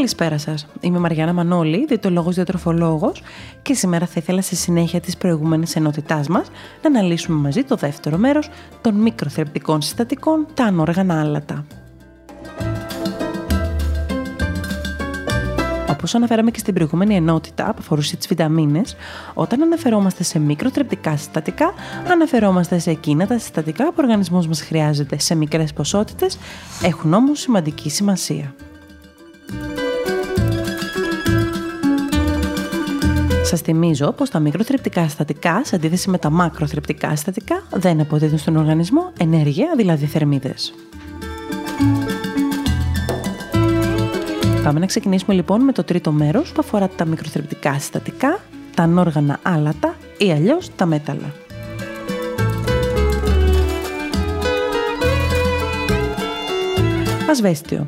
Καλησπέρα σας. Είμαι Μαριάννα Μανώλη, διαιτολόγος διατροφολόγος και σήμερα θα ήθελα σε συνέχεια της προηγούμενης ενότητάς μας να αναλύσουμε μαζί το δεύτερο μέρος των μικροθρεπτικών συστατικών, τα ανόργανα άλατα. Όπως αναφέραμε και στην προηγούμενη ενότητα που αφορούσε τις βιταμίνες, όταν αναφερόμαστε σε μικροθρεπτικά συστατικά, αναφερόμαστε σε εκείνα τα συστατικά που ο οργανισμός μας χρειάζεται σε μικρές ποσότητες, έχουν όμως σημαντική σημασία. Σας θυμίζω πως τα μικροθρεπτικά συστατικά, σε αντίθεση με τα μακροθρεπτικά συστατικά, δεν αποδίδουν στον οργανισμό ενέργεια, δηλαδή θερμίδες. Πάμε να ξεκινήσουμε λοιπόν με το τρίτο μέρος που αφορά τα μικροθρεπτικά συστατικά, τα ανόργανα άλατα ή αλλιώς τα μέταλλα. Ασβέστιο.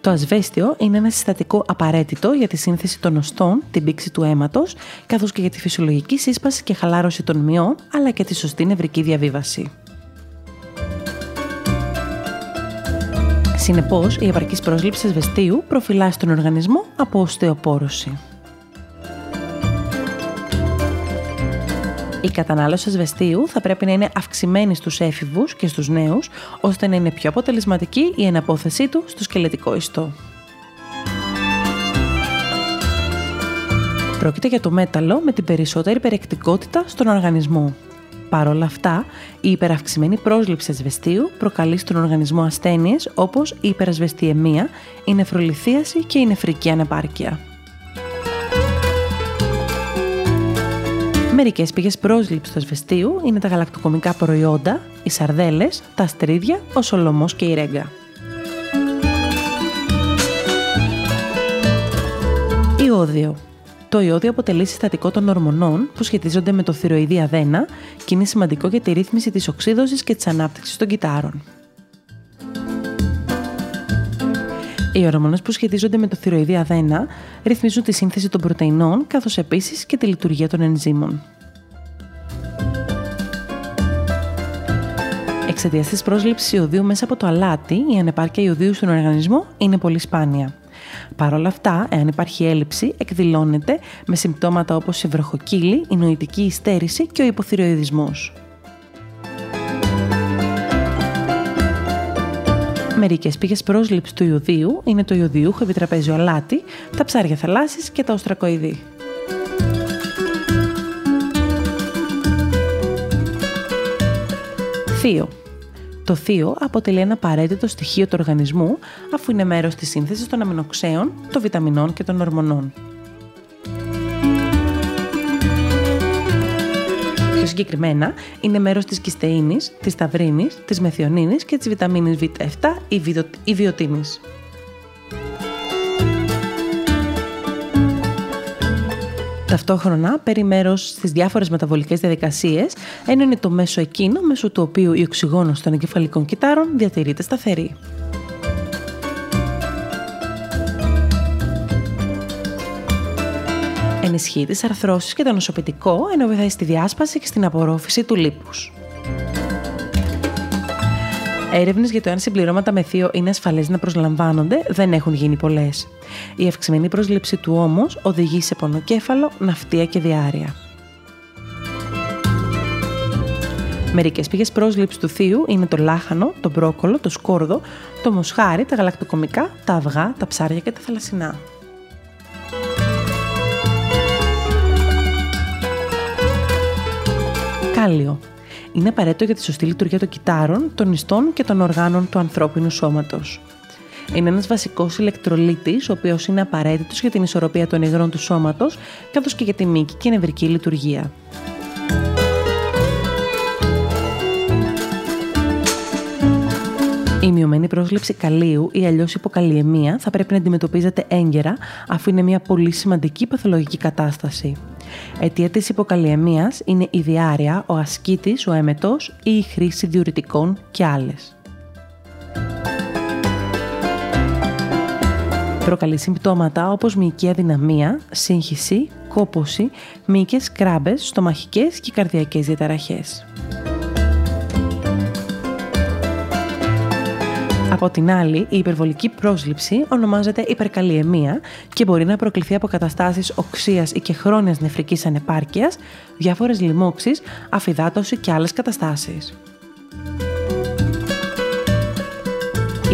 Το ασβέστιο είναι ένα συστατικό απαραίτητο για τη σύνθεση των οστών, την πήξη του αίματος, καθώς και για τη φυσιολογική σύσπαση και χαλάρωση των μειών, αλλά και τη σωστή νευρική διαβίβαση. Συνεπώς, η επαρκής πρόσληψη ασβεστίου προφυλάσσει τον οργανισμό από οστεοπόρωση. Η κατανάλωση ασβεστίου θα πρέπει να είναι αυξημένη στους έφηβους και στους νέους, ώστε να είναι πιο αποτελεσματική η εναπόθεσή του στο σκελετικό ιστό. Πρόκειται για το μέταλλο με την περισσότερη περιεκτικότητα στον οργανισμό. Παρ' όλα αυτά, η υπεραυξημένη πρόσληψη ασβεστίου προκαλεί στον οργανισμό ασθένειες όπως η υπερασβεστιαιμία, η νεφρολιθίαση και η νεφρική ανεπάρκεια. Μερικές πηγές πρόσληψης του ασβεστίου είναι τα γαλακτοκομικά προϊόντα, οι σαρδέλες, τα αστρίδια, ο σολομός και η ρέγγα. Ιόδιο. Το ιόδιο αποτελεί συστατικό των ορμονών που σχετίζονται με το θηροειδή αδένα και είναι σημαντικό για τη ρύθμιση της οξύδωσης και της ανάπτυξης των κυτάρων. Οι ορμόνες που σχετίζονται με το θηροειδή αδένα ρυθμίζουν τη σύνθεση των πρωτεϊνών καθώς επίσης και τη λειτουργία των ενζήμων. Εξαιτίας της πρόσληψης ιωδίου μέσα από το αλάτι, η ανεπάρκεια ιωδίου στον οργανισμό είναι πολύ σπάνια. Παρ' όλα αυτά, εάν υπάρχει έλλειψη, εκδηλώνεται με συμπτώματα όπως η βροχοκύλη, η νοητική υστέρηση και ο υποθυροειδισμός. Μερικές πηγές πρόσληψης του ιωδίου είναι το ιωδιούχο επιτραπέζιο αλάτι, τα ψάρια θαλάσσης και τα οστρακοειδή. Θείο. Το θείο αποτελεί ένα απαραίτητο στοιχείο του οργανισμού αφού είναι μέρος της σύνθεσης των αμινοξέων, των βιταμινών και των ορμονών. Πιο συγκεκριμένα, είναι μέρος της κιστεΐνης, της ταυρίνης, της μεθιονίνης και της βιταμίνης Β7 ή βιοτίνης. Ταυτόχρονα, παίρνει μέρος στις διάφορες μεταβολικές διαδικασίες, ενώ είναι το μέσο εκείνο μέσω του οποίου η οξυγόνωση των εγκεφαλικών κυτάρων διατηρείται σταθερή. Ενισχύει τις αρθρώσεις και το νοσοποιητικό, ενώ βοηθάει στη διάσπαση και στην απορρόφηση του λίπους. Έρευνες για το αν συμπληρώματα με θείο είναι ασφαλές να προσλαμβάνονται δεν έχουν γίνει πολλές. Η αυξημένη πρόσληψη του όμως οδηγεί σε πονοκέφαλο, ναυτία και διάρρεια. Μερικές πηγές πρόσληψης του θείου είναι το λάχανο, το μπρόκολο, το σκόρδο, το μοσχάρι, τα γαλακτοκομικά, τα αυγά, τα ψάρια και τα θαλασσινά. Κάλιο είναι απαραίτητο για τη σωστή λειτουργία των κυτάρων, των ιστών και των οργάνων του ανθρώπινου σώματος. Είναι ένας βασικός ηλεκτρολίτης, ο οποίος είναι απαραίτητος για την ισορροπία των υγρών του σώματος, καθώς και για τη μήκη και νευρική λειτουργία. Η μειωμένη πρόσληψη καλίου ή αλλιώς υποκαλλιεμία θα πρέπει να αντιμετωπίζεται έγκαιρα, αφού είναι μια πολύ σημαντική παθολογική κατάσταση. Αιτία της υποκαλλιεμία είναι η διάρρεια, ο ασκήτης, ο έμετος ή η χρήση διουρητικών και άλλες. Προκαλεί συμπτώματα όπως μυϊκή αδυναμία, σύγχυση, κόποση, μυϊκές κράμπες, στομαχικές και καρδιακές διαταραχές. Από την άλλη, η υπερβολική πρόσληψη ονομάζεται υπερκαλλιεμία και μπορεί να προκληθεί από καταστάσεις οξείας ή και χρόνιας νεφρικής ανεπάρκειας, διάφορες λοιμώξεις, αφυδάτωση και άλλες καταστάσεις.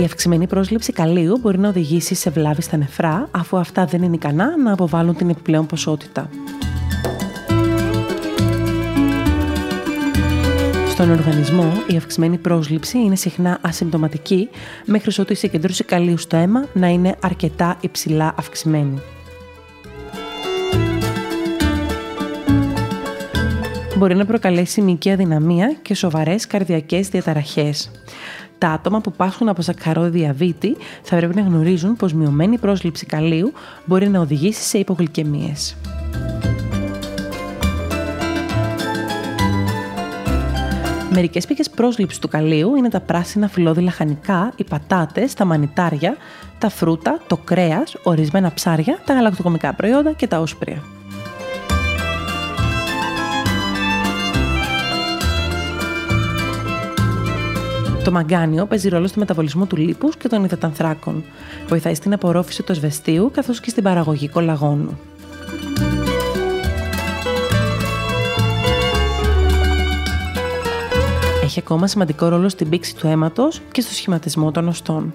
Η αυξημένη πρόσληψη καλίου μπορεί να οδηγήσει σε βλάβη στα νεφρά, αφού αυτά δεν είναι ικανά να αποβάλουν την επιπλέον ποσότητα. Στον οργανισμό, η αυξημένη πρόσληψη είναι συχνά ασυμπτωματική, μέχρι ότου η συγκεντρώση καλίου στο αίμα να είναι αρκετά υψηλά αυξημένη. Μπορεί να προκαλέσει μυϊκή αδυναμία και σοβαρές καρδιακές διαταραχές. Τα άτομα που πάσχουν από σακχαρό διαβήτη θα πρέπει να γνωρίζουν πως μειωμένη πρόσληψη καλίου μπορεί να οδηγήσει σε υπογλυκαιμίες. Μερικές πηγές πρόσληψης του καλίου είναι τα πράσινα φυλλώδη λαχανικά, οι πατάτες, τα μανιτάρια, τα φρούτα, το κρέας, ορισμένα ψάρια, τα γαλακτοκομικά προϊόντα και τα όσπρια. Το μαγκάνιο παίζει ρόλο στο μεταβολισμό του λίπους και των υδατανθράκων. Βοηθάει στην απορρόφηση του ασβεστίου καθώς και στην παραγωγή κολαγόνου. Έχει ακόμα σημαντικό ρόλο στην πήξη του αίματος και στο σχηματισμό των οστών.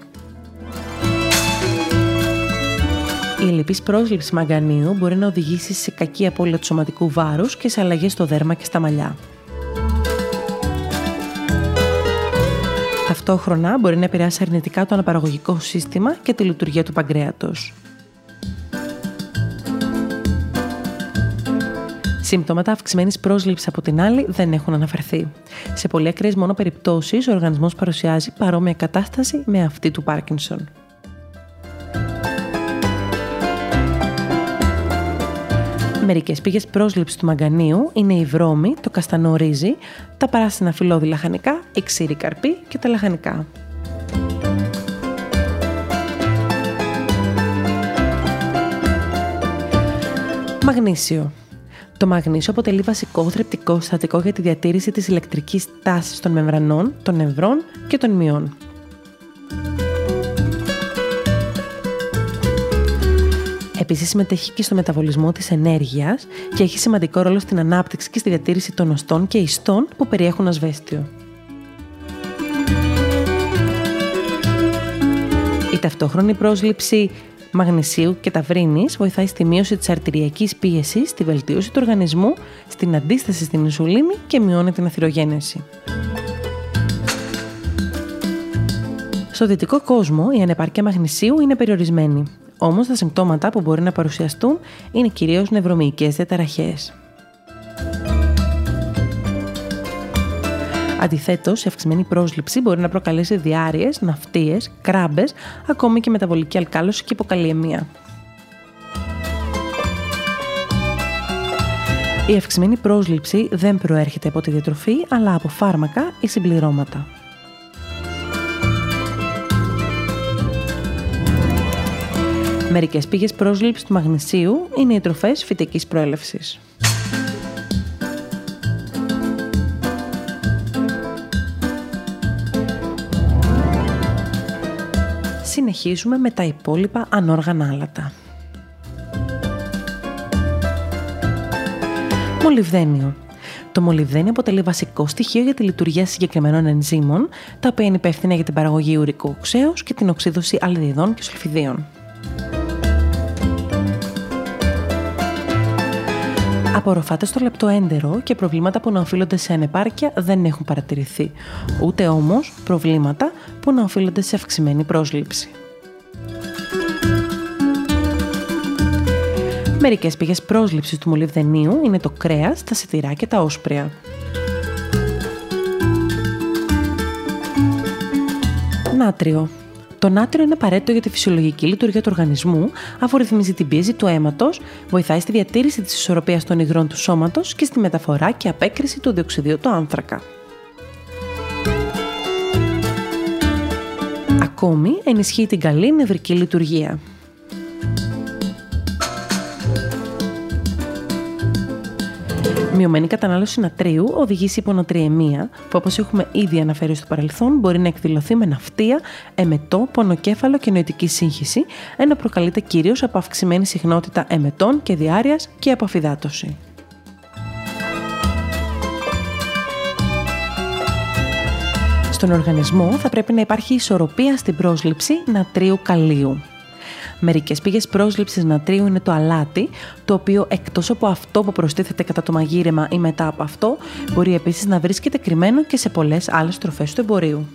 Η ελλειπής πρόσληψη μαγκανίου μπορεί να οδηγήσει σε κακή απώλεια του σωματικού βάρους και σε αλλαγές στο δέρμα και στα μαλλιά. Ταυτόχρονα μπορεί να επηρεάσει αρνητικά το αναπαραγωγικό σύστημα και τη λειτουργία του παγκρέατος. Συμπτώματα αυξημένη πρόσληψη από την άλλη δεν έχουν αναφερθεί. Σε πολύ ακραίες μόνο περιπτώσεις, ο οργανισμός παρουσιάζει παρόμοια κατάσταση με αυτή του Πάρκινσον. Μερικές πηγές πρόσληψης του μαγκανίου είναι η βρώμη, το καστανό ρύζι, τα πράσινα φυλλώδη λαχανικά, η ξύρη καρπή και τα λαχανικά. Μαγνήσιο. Το μαγνήσιο αποτελεί βασικό θρεπτικό συστατικό για τη διατήρηση της ηλεκτρικής τάσης των μεμβρανών, των νευρών και των μειών. Επίσης, συμμετέχει και στο μεταβολισμό της ενέργειας και έχει σημαντικό ρόλο στην ανάπτυξη και στη διατήρηση των οστών και ιστών που περιέχουν ασβέστιο. Η ταυτόχρονη πρόσληψη μαγνησίου και ταυρίνης βοηθάει στη μείωση της αρτηριακής πίεσης, στη βελτίωση του οργανισμού, στην αντίσταση στην ινσουλίνη και μειώνει την αθυρογένεση. Στο δυτικό κόσμο η ανεπάρκεια μαγνησίου είναι περιορισμένη, όμως τα συμπτώματα που μπορεί να παρουσιαστούν είναι κυρίως νευρομυϊκές διαταραχές. Αντιθέτως, η αυξημένη πρόσληψη μπορεί να προκαλέσει διάρειες, ναυτίες, κράμπες, ακόμη και μεταβολική αλκάλωση και υποκαλλιεμία. Η αυξημένη πρόσληψη δεν προέρχεται από τη διατροφή, αλλά από φάρμακα ή συμπληρώματα. Μερικές πηγές πρόσληψης του μαγνησίου είναι οι τροφές φυτικής προέλευσης. Συνεχίζουμε με τα υπόλοιπα ανόργανα άλατα. Μολυβδένιο. Το μολυβδένιο αποτελεί βασικό στοιχείο για τη λειτουργία συγκεκριμένων ενζήμων, τα οποία είναι υπεύθυνα για την παραγωγή ουρικού οξέως και την οξύδωση αλδιδών και σουλφιδίων. Απορροφάται στο λεπτό έντερο και προβλήματα που να οφείλονται σε ανεπάρκεια δεν έχουν παρατηρηθεί, ούτε όμως προβλήματα που να οφείλονται σε αυξημένη πρόσληψη. Μερικές πηγές πρόσληψης του μολυβδενίου είναι το κρέας, τα σιτηρά και τα όσπρια. Νάτριο. Το νάτριο είναι απαραίτητο για τη φυσιολογική λειτουργία του οργανισμού, αφού ρυθμίζει την πίεση του αίματος, βοηθάει στη διατήρηση της ισορροπίας των υγρών του σώματος και στη μεταφορά και απέκριση του διοξιδίου του άνθρακα. Ακόμη ενισχύει την καλή νευρική λειτουργία. Μειωμένη κατανάλωση νατρίου οδηγεί σε υπονοτριεμία, που όπως έχουμε ήδη αναφέρει στο παρελθόν, μπορεί να εκδηλωθεί με ναυτία, εμετό, πονοκέφαλο και νοητική σύγχυση, ένα προκαλείται κυρίως από αυξημένη συχνότητα εμετών και διάρκεια και από αφυδάτωση. Στον οργανισμό θα πρέπει να υπάρχει ισορροπία στην πρόσληψη νατρίου καλίου. Μερικές πηγές πρόσληψης νατρίου είναι το αλάτι, το οποίο εκτός από αυτό που προστίθεται κατά το μαγείρεμα ή μετά από αυτό, μπορεί επίσης να βρίσκεται κρυμμένο και σε πολλές άλλες τροφέ του εμπορίου.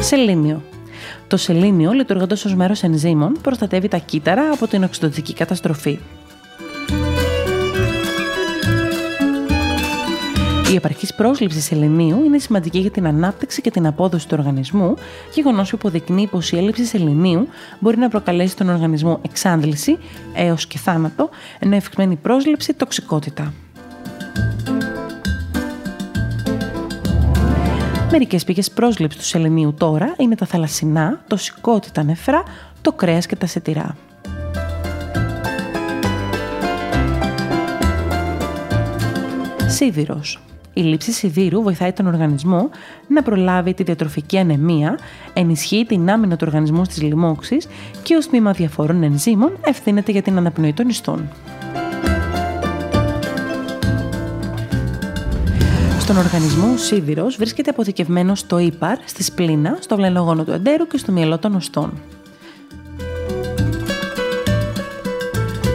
Σελήνιο. Το σελήνιο, λειτουργώντας ως μέρος ενζήμων, προστατεύει τα κύτταρα από την οξυδοτική καταστροφή. Η επαρχής πρόσληψης σεληνίου είναι σημαντική για την ανάπτυξη και την απόδοση του οργανισμού, γεγονός που υποδεικνύει πως η έλλειψη σεληνίου μπορεί να προκαλέσει στον οργανισμό εξάντληση έως και θάνατο, ενώ ευξημένη πρόσληψη τοξικότητα. Μερικές πηγές πρόσληψης του σεληνίου τώρα είναι τα θαλασσινά, το σηκώτη, τα νεφρά, το κρέας και τα σετηρά. Σίδηρος. Η λήψη σιδήρου βοηθάει τον οργανισμό να προλάβει τη διατροφική ανεμία, ενισχύει την άμυνα του οργανισμού στις λοιμώξεις και ως τμήμα διαφόρων ενζήμων ευθύνεται για την αναπνοή των ιστών. Στον οργανισμό ο σίδηρος βρίσκεται αποθηκευμένος στο ύπαρ, στη σπλήνα, στο βλενογόνο του εντέρου και στο μυαλό των οστών.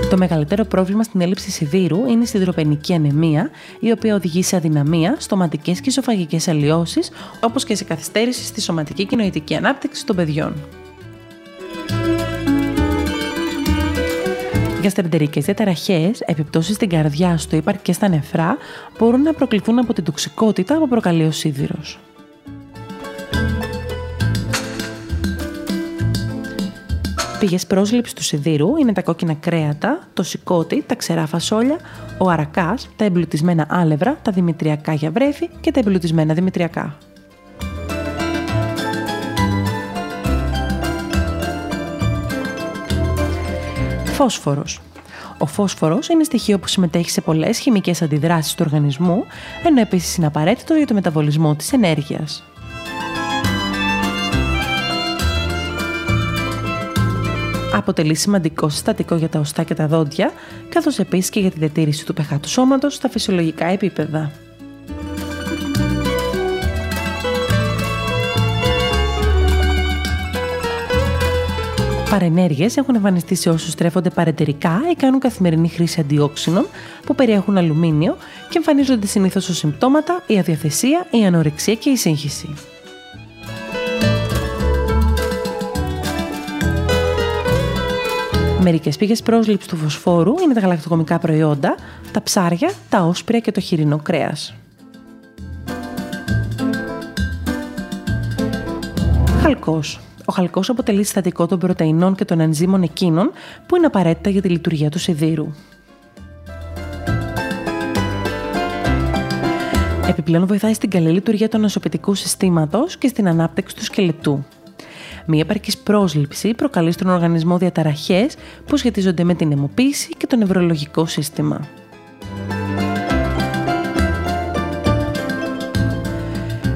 Το μεγαλύτερο πρόβλημα στην έλλειψη σιδήρου είναι η σιδηροπενική ανεμία, η οποία οδηγεί σε αδυναμία, στοματικές και ισοφαγικές αλλοιώσεις, όπως και σε καθυστέρηση στη σωματική και νοητική ανάπτυξη των παιδιών. Γαστρεντερικές διαταραχές, επιπτώσεις στην καρδιά, στο ύπαρ και στα νεφρά μπορούν να προκληθούν από την τοξικότητα που προκαλεί ο σίδηρος. Πηγέ πρόσληψη του σιδήρου είναι τα κόκκινα κρέατα, το σηκώτη, τα ξερά φασόλια, ο αρακάς, τα εμπλουτισμένα άλευρα, τα δημητριακά για βρέφη και τα εμπλουτισμένα δημητριακά. Φόσφορος. Ο φόσφορος είναι στοιχείο που συμμετέχει σε πολλές χημικές αντιδράσεις του οργανισμού, ενώ επίσης είναι απαραίτητο για το μεταβολισμό της ενέργειας. Αποτελεί σημαντικό συστατικό για τα οστά και τα δόντια, καθώς επίσης και για τη διατήρηση του pH του σώματος στα φυσιολογικά επίπεδα. Παρενέργειες έχουν εμφανιστεί σε όσους τρέφονται παρεταιρικά ή κάνουν καθημερινή χρήση αντιόξινων που περιέχουν αλουμίνιο και εμφανίζονται συνήθως ως συμπτώματα η αδιαθεσία, η ανορεξία και η σύγχυση. Μερικές πηγές πρόσληψης του φωσφόρου είναι τα γαλακτοκομικά προϊόντα, τα ψάρια, τα όσπρια και το χοιρινό κρέας. Χαλκός. Ο χαλκός αποτελεί συστατικό των πρωτεϊνών και των ενζήμων εκείνων που είναι απαραίτητα για τη λειτουργία του σιδήρου. Επιπλέον βοηθάει στην καλή λειτουργία του νοσοποιητικού συστήματος και στην ανάπτυξη του σκελετού. Μία επαρκής πρόσληψη προκαλεί στον οργανισμό διαταραχές που σχετίζονται με την αιμοποίηση και το νευρολογικό σύστημα.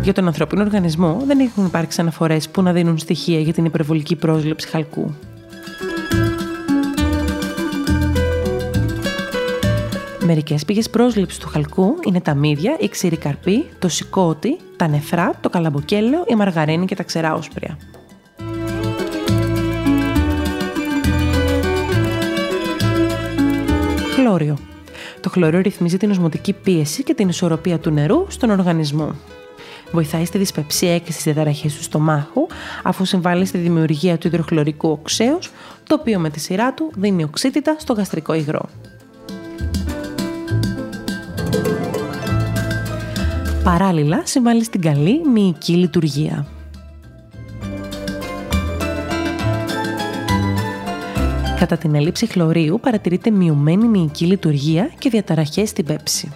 Για τον ανθρώπινο οργανισμό δεν έχουν υπάρξει αναφορές που να δίνουν στοιχεία για την υπερβολική πρόσληψη χαλκού. Μερικές πηγές πρόσληψης του χαλκού είναι τα μύδια, η ξηρή καρπή, το σηκώτη, τα νεφρά, το καλαμποκέλαιο, η μαργαρίνη και τα ξερά όσπρια. Χλώριο. Το χλώριο ρυθμίζει την οσμοτική πίεση και την ισορροπία του νερού στον οργανισμό. Βοηθάει στη δυσπεψία και στις διαταραχές του στομάχου, αφού συμβάλλει στη δημιουργία του υδροχλωρικού οξέως, το οποίο με τη σειρά του δίνει οξύτητα στο γαστρικό υγρό. Παράλληλα, συμβάλλει στην καλή μυϊκή λειτουργία. Κατά την έλλειψη χλωρίου παρατηρείται μειωμένη μυϊκή λειτουργία και διαταραχές στην πέψη.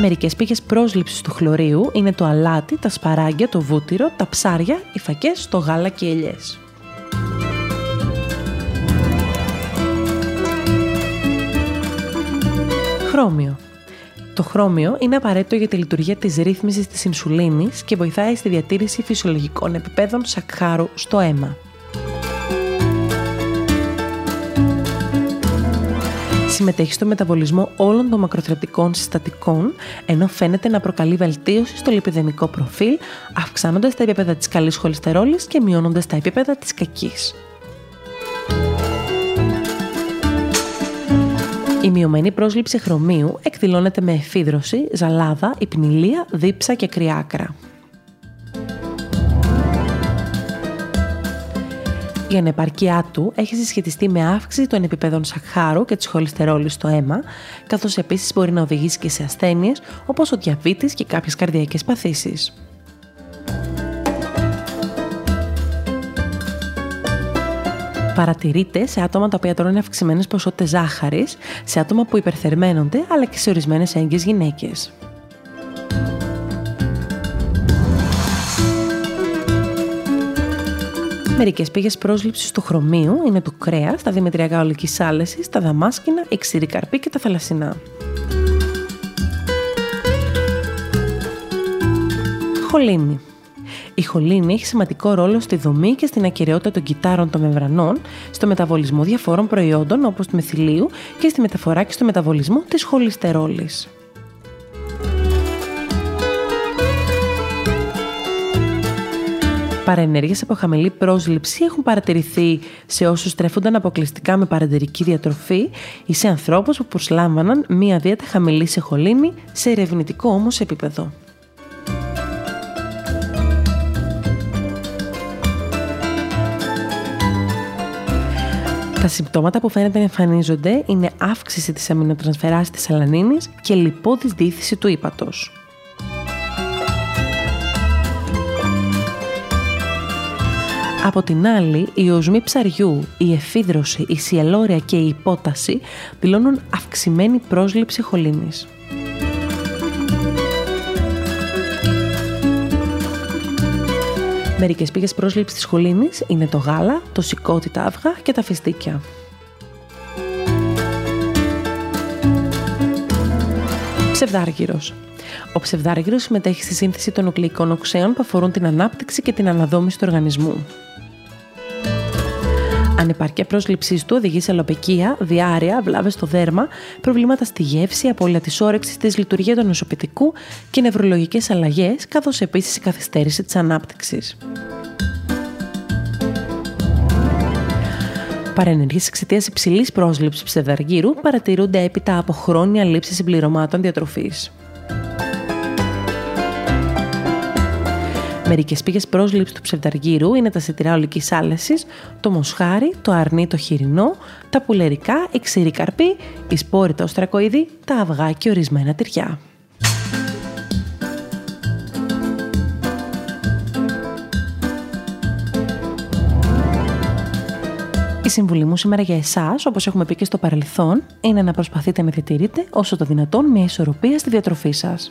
Μερικές πήγες πρόσληψης του χλωρίου είναι το αλάτι, τα σπαράγγια, το βούτυρο, τα ψάρια, οι φακές, το γάλα και οι ελιές. Χρώμιο. Το χρώμιο είναι απαραίτητο για τη λειτουργία της ρύθμισης της ινσουλίνης και βοηθάει στη διατήρηση φυσιολογικών επιπέδων σακχάρου στο αίμα. συμμετέχει στο μεταβολισμό όλων των μακροθρεπτικών συστατικών, ενώ φαίνεται να προκαλεί βελτίωση στο λιπιδεμικό προφίλ, αυξάνοντας τα επίπεδα της καλής χολυστερόλης και μειώνοντας τα επίπεδα της κακής. Η μειωμένη πρόσληψη χρωμίου εκδηλώνεται με εφίδρωση, ζαλάδα, υπνηλία, δίψα και κρυάκρα. Η ανεπαρκειά του έχει συσχετιστεί με αύξηση των επιπέδων σακχάρου και της χολυστερόλης στο αίμα, καθώς επίσης μπορεί να οδηγήσει και σε ασθένειες όπως ο διαβήτης και κάποιες καρδιακές παθήσεις. Παρατηρείται σε άτομα τα οποία τρώνε αυξημένες ποσότητες ζάχαρης, σε άτομα που υπερθερμαίνονται, αλλά και σε ορισμένες έγκυες γυναίκες. Μερικές πήγε πρόσληψης του χρωμίου είναι του κρέας, τα δημητριακά ολική άλεσης, τα δαμάσκηνα, η ξηρή καρπή και τα θαλασσινά. Χολίνη. Η χολίνη έχει σημαντικό ρόλο στη δομή και στην ακυρεότητα των κυτάρων των μεμβρανών, στο μεταβολισμό διαφόρων προϊόντων όπως του μεθυλίου και στη μεταφορά και στο μεταβολισμό της χολυστερόλης. Παρενέργειες από χαμηλή πρόσληψη έχουν παρατηρηθεί σε όσους τρέφονταν αποκλειστικά με παρεντερική διατροφή ή σε ανθρώπους που προσλάμβαναν μία δίαιτα χαμηλή σε χολίνη σε ερευνητικό όμως επίπεδο. Τα συμπτώματα που φαίνεται να εμφανίζονται είναι αύξηση της αμινοτρανσφεράς της αλανίνης και λιπόδης δίθυση του ύπατος. Από την άλλη, η οσμή ψαριού, η εφίδρωση, η σιελόρια και η υπόταση δηλώνουν αυξημένη πρόσληψη χολίνης. Μερικές πήγες πρόσληψη της χολίνης είναι το γάλα, το σηκώτη τα αυγά και τα φιστίκια. Ψευδάργυρος. Ο ψευδάργυρος συμμετέχει στη σύνθεση των νουκλεϊκών οξέων που αφορούν την ανάπτυξη και την αναδόμηση του οργανισμού. Ανεπάρκεια πρόσληψής του οδηγεί σε αλοπεκία, διάρρεια, βλάβες στο δέρμα, προβλήματα στη γεύση, απώλεια της όρεξης, της λειτουργία του νοσοποιητικού και νευρολογικές αλλαγές, καθώς επίσης η καθυστέρηση της ανάπτυξης. Παρενεργήσει εξαιτίας υψηλής πρόσληψης ψευδαργύρου παρατηρούνται έπειτα από χρόνια λήψης συμπληρωμάτων διατροφής. Μερικές πήγες πρόσληψης του ψευδαργύρου είναι τα σιτηρά ολικής άλεσης, το μοσχάρι, το αρνί, το χοιρινό, τα πουλερικά, η ξηρή καρπή, η σπόρη, τα οστρακοειδή, τα αυγά και ορισμένα τυριά. Η συμβουλή μου σήμερα για εσάς, όπως έχουμε πει και στο παρελθόν, είναι να προσπαθείτε να διατηρείτε όσο το δυνατόν μια ισορροπία στη διατροφή σας.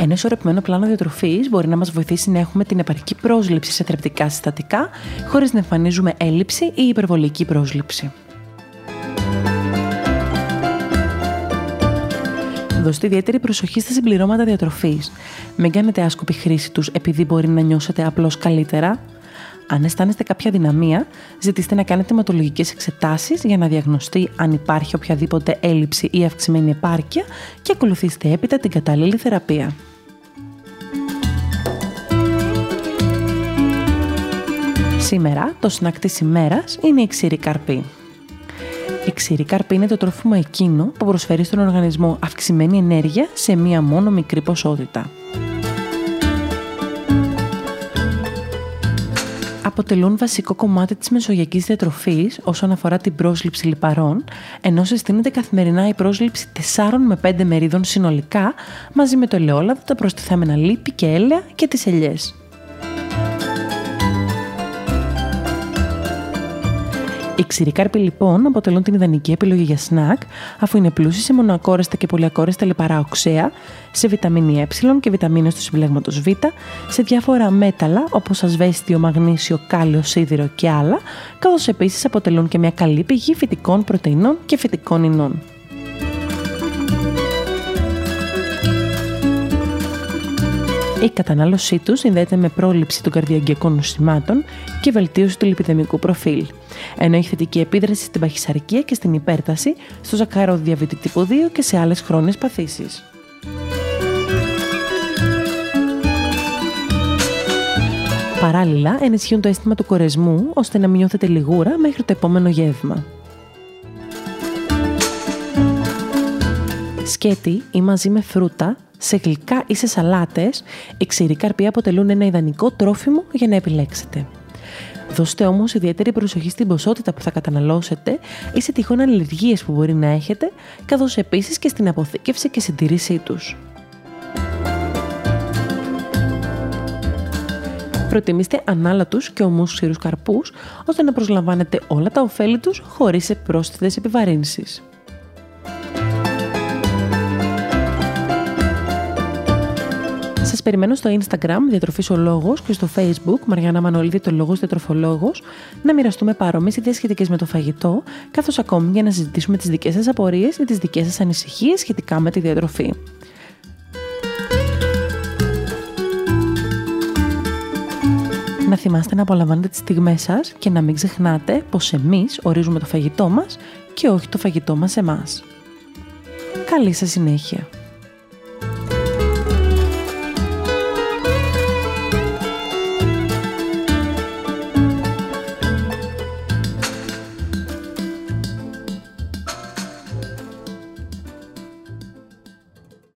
Ένα ισορροπημένο πλάνο διατροφής μπορεί να μας βοηθήσει να έχουμε την επαρκή πρόσληψη σε θρεπτικά συστατικά, χωρίς να εμφανίζουμε έλλειψη ή υπερβολική πρόσληψη. Δώστε ιδιαίτερη προσοχή στα συμπληρώματα διατροφής. Μην κάνετε άσκοπη χρήση τους επειδή μπορεί να νιώσετε απλώς καλύτερα. Αν αισθάνεστε κάποια δυναμία, ζητήστε να κάνετε αιματολογικές εξετάσεις για να διαγνωστεί αν υπάρχει οποιαδήποτε έλλειψη ή αυξημένη επάρκεια και ακολουθήστε έπειτα την κατάλληλη θεραπεία. Σήμερα το σνακ της ημέρας είναι η ξηρή καρπή. Η ξηρή καρπή είναι το τρόφιμο εκείνο που προσφέρει στον οργανισμό αυξημένη ενέργεια σε μία μόνο μικρή ποσότητα. Αποτελούν βασικό κομμάτι της μεσογειακής διατροφής όσον αφορά την πρόσληψη λιπαρών, ενώ συστήνεται καθημερινά η πρόσληψη 4 με 5 μερίδων συνολικά, μαζί με το ελαιόλαδο, τα προστιθέμενα λίπη και έλαια και τις ελιές. Οι ξηρικάρποι λοιπόν αποτελούν την ιδανική επιλογή για σνακ, αφού είναι πλούσιοι σε μονοακόρεστα και πολυακόρεστα λιπαρά οξέα, σε βιταμίνη Ε και βιταμίνες του συμπλέγματος Β, σε διάφορα μέταλλα όπως ασβέστιο, μαγνήσιο, κάλιο, σίδηρο και άλλα, καθώς επίσης αποτελούν και μια καλή πηγή φυτικών πρωτεϊνών και φυτικών ινών. Η κατανάλωσή τους συνδέεται με πρόληψη των καρδιαγγειακών νοσημάτων και βελτίωση του λιπιδεμικού προφίλ, ενώ έχει θετική επίδραση στην παχυσαρκία και στην υπέρταση, στο ζακαροδιαβήτη τύπου 2 και σε άλλες χρόνιες παθήσεις. Παράλληλα, ενισχύουν το αίσθημα του κορεσμού, ώστε να μην νιώθετε λιγούρα μέχρι το επόμενο γεύμα. Σκέτη ή μαζί με φρούτα σε γλυκά ή σε σαλάτες, οι ξηροί καρποί αποτελούν ένα ιδανικό τρόφιμο για να επιλέξετε. Δώστε όμως ιδιαίτερη προσοχή στην ποσότητα που θα καταναλώσετε ή σε τυχόν αλλεργίες που μπορεί να έχετε, καθώς επίσης και στην αποθήκευση και συντηρήσή τους. Προτιμήστε ανάλατους και ομούς ξηρούς καρπούς, ώστε να προσλαμβάνετε όλα τα ωφέλη τους χωρίς πρόσθετες επιβαρύνσεις. Σας περιμένω στο Instagram Διατροφής ο Λόγος και στο Facebook Μαριάννα Μανολίδη το Λόγος Διατροφολόγος να μοιραστούμε παρόμοιες ιδέες σχετικές με το φαγητό, καθώς ακόμη για να συζητήσουμε τις δικές σας απορίες ή τις δικές σας ανησυχίες σχετικά με τη διατροφή. Να θυμάστε να απολαμβάνετε τις στιγμές σας και να μην ξεχνάτε πως εμείς ορίζουμε το φαγητό μας και όχι το φαγητό μας εμάς. Καλή σας συνέχεια!